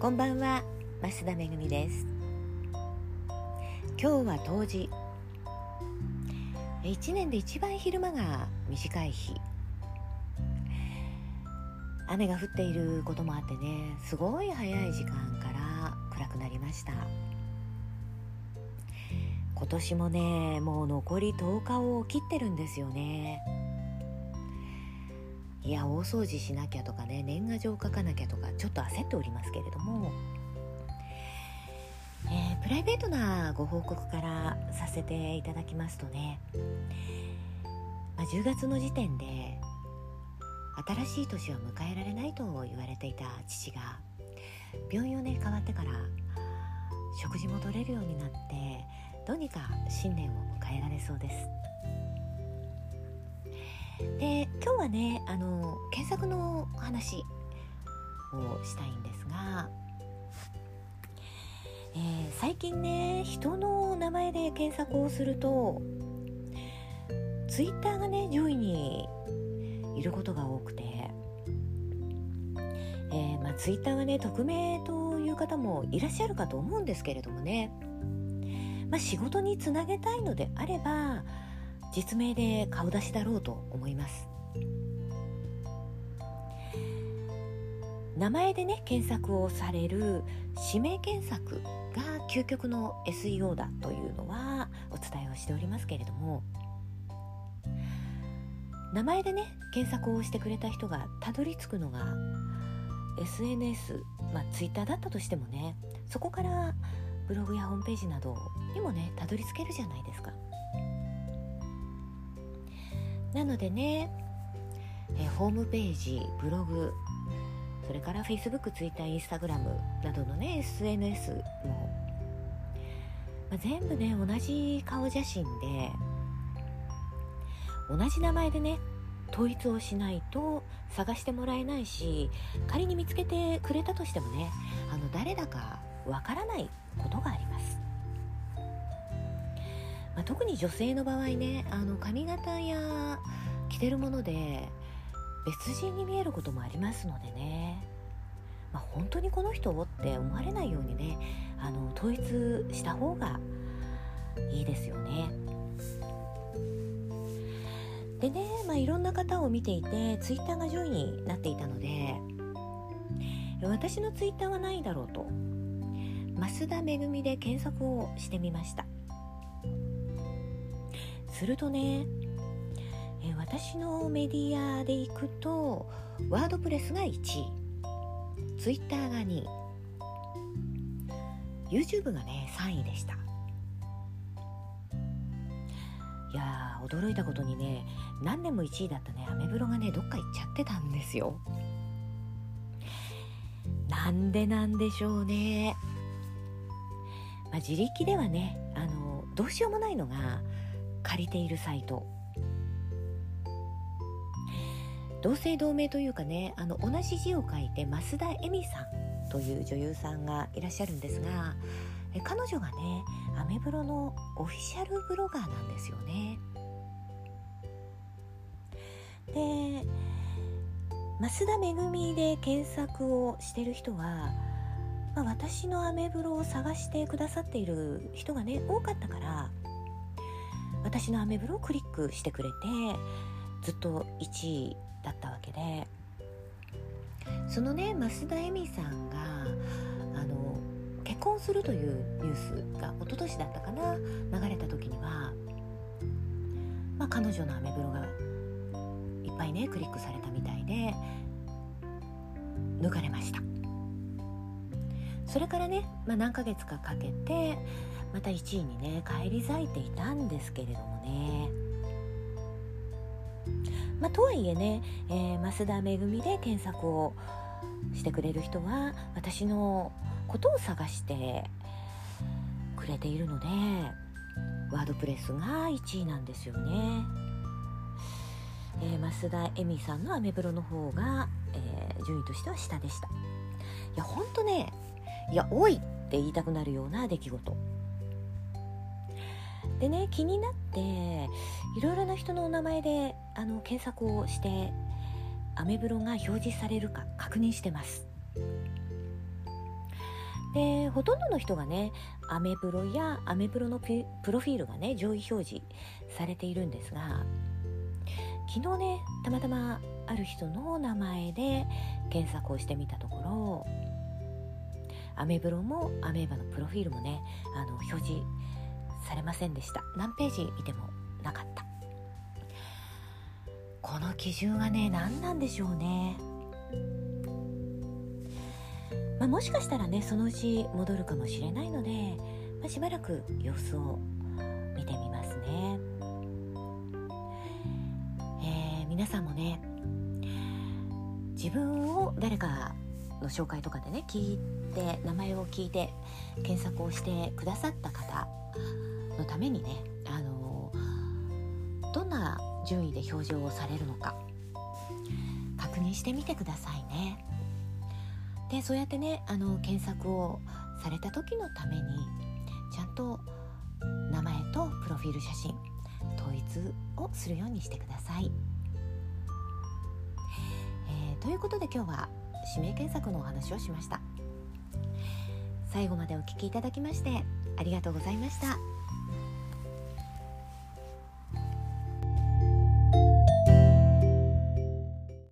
こんばんは。増田めぐみです。今日は冬至。一年で一番昼間が短い日。雨が降っていることもあってねすごい早い時間から暗くなりました。今年もねもう残り10日を切ってるんですよね。いや大掃除しなきゃとかね年賀状書かなきゃとかちょっと焦っておりますけれども、えー、プライベートなご報告からさせていただきますとね、まあ、10月の時点で新しい年は迎えられないと言われていた父が病院をね変わってから食事も取れるようになってどうにか新年を迎えられそうです。で今日はねあの検索の話をしたいんですが、えー、最近ね人の名前で検索をするとツイッターがね上位にいることが多くて、えー、まあ、ツイッターはね匿名という方もいらっしゃるかと思うんですけれどもね、まあ、仕事につなげたいのであれば実名で顔出しだろうと思います。名前でね検索をされる指名検索が究極の SEO だというのはお伝えをしておりますけれども名前でね検索をしてくれた人がたどり着くのが SNS まあ Twitter だったとしてもねそこからブログやホームページなどにもねたどり着けるじゃないですか。なのでね、え、ホームページブログそれから Facebook、Twitter、Instagram などのね SNS も、まあ、全部ね同じ顔写真で同じ名前でね統一をしないと探してもらえないし仮に見つけてくれたとしてもねあの誰だかわからないことがあります。まあ、特に女性の場合ねあの髪型や着てるもので別人に見えることもありますのでね、まあ、本当にこの人って思われないようにねあの統一した方がいいですよね。でね、まあ、いろんな方を見ていてツイッターが上位になっていたので私のツイッターはないだろうと増田めぐみで検索をしてみましたするとね、私のメディアでいくとワードプレスが1位。ツイッターが2位。YouTube がね3位でした。いや驚いたことにね何年も1位だったねアメブロがねどっか行っちゃってたんですよ。なんでなんでしょうね。まあ、自力ではねあのどうしようもないのが借りているサイト。同姓同名というかねあの同じ字を書いて増田恵美さんという女優さんがいらっしゃるんですが彼女がねアメブロのオフィシャルブロガーなんですよね。で増田めぐみで検索をしてる人は、まあ、私のアメブロを探してくださっている人がね多かったから私のアメブロをクリックしてくれてずっと1位だったわけで。そのね増田恵美さんがあの結婚するというニュースが一昨年だったかな流れた時には、まあ、彼女のアメブロがいっぱいねクリックされたみたいで抜かれました。それからね、まあ、何ヶ月かかけてまた1位にね返り咲いていたんですけれどもね。まあ、とはいえね、えー、増田めぐみで検索をしてくれる人は私のことを探してくれているのでワードプレスが1位なんですよね。えー、増田恵美さんのアメブロの方が、えー、順位としては下でした。いやほんとねいや多いって言いたくなるような出来事でね気になっていろいろな人のお名前であの検索をしてアメブロが表示されるか確認してます。でほとんどの人がねアメブロやアメブロのプロフィールがね上位表示されているんですが昨日ねたまたまある人の名前で検索をしてみたところアメブロもアメーバのプロフィールもねあの表示されませんでした。何ページ見てもなかった。この基準はね何なんでしょうね。まあ、もしかしたらねそのうち戻るかもしれないので、まあ、しばらく様子を見てみますね、えー、皆さんもね自分を誰かの紹介とかでね聞いて名前を聞いて検索をしてくださった方のためにねあのどんな順位で表示をされるのか確認してみてくださいね。でそうやってねあの検索をされた時のためにちゃんと名前とプロフィール写真統一をするようにしてください。えー、ということで今日は指名検索のお話をしました。最後までお聴きいただきましてありがとうございました。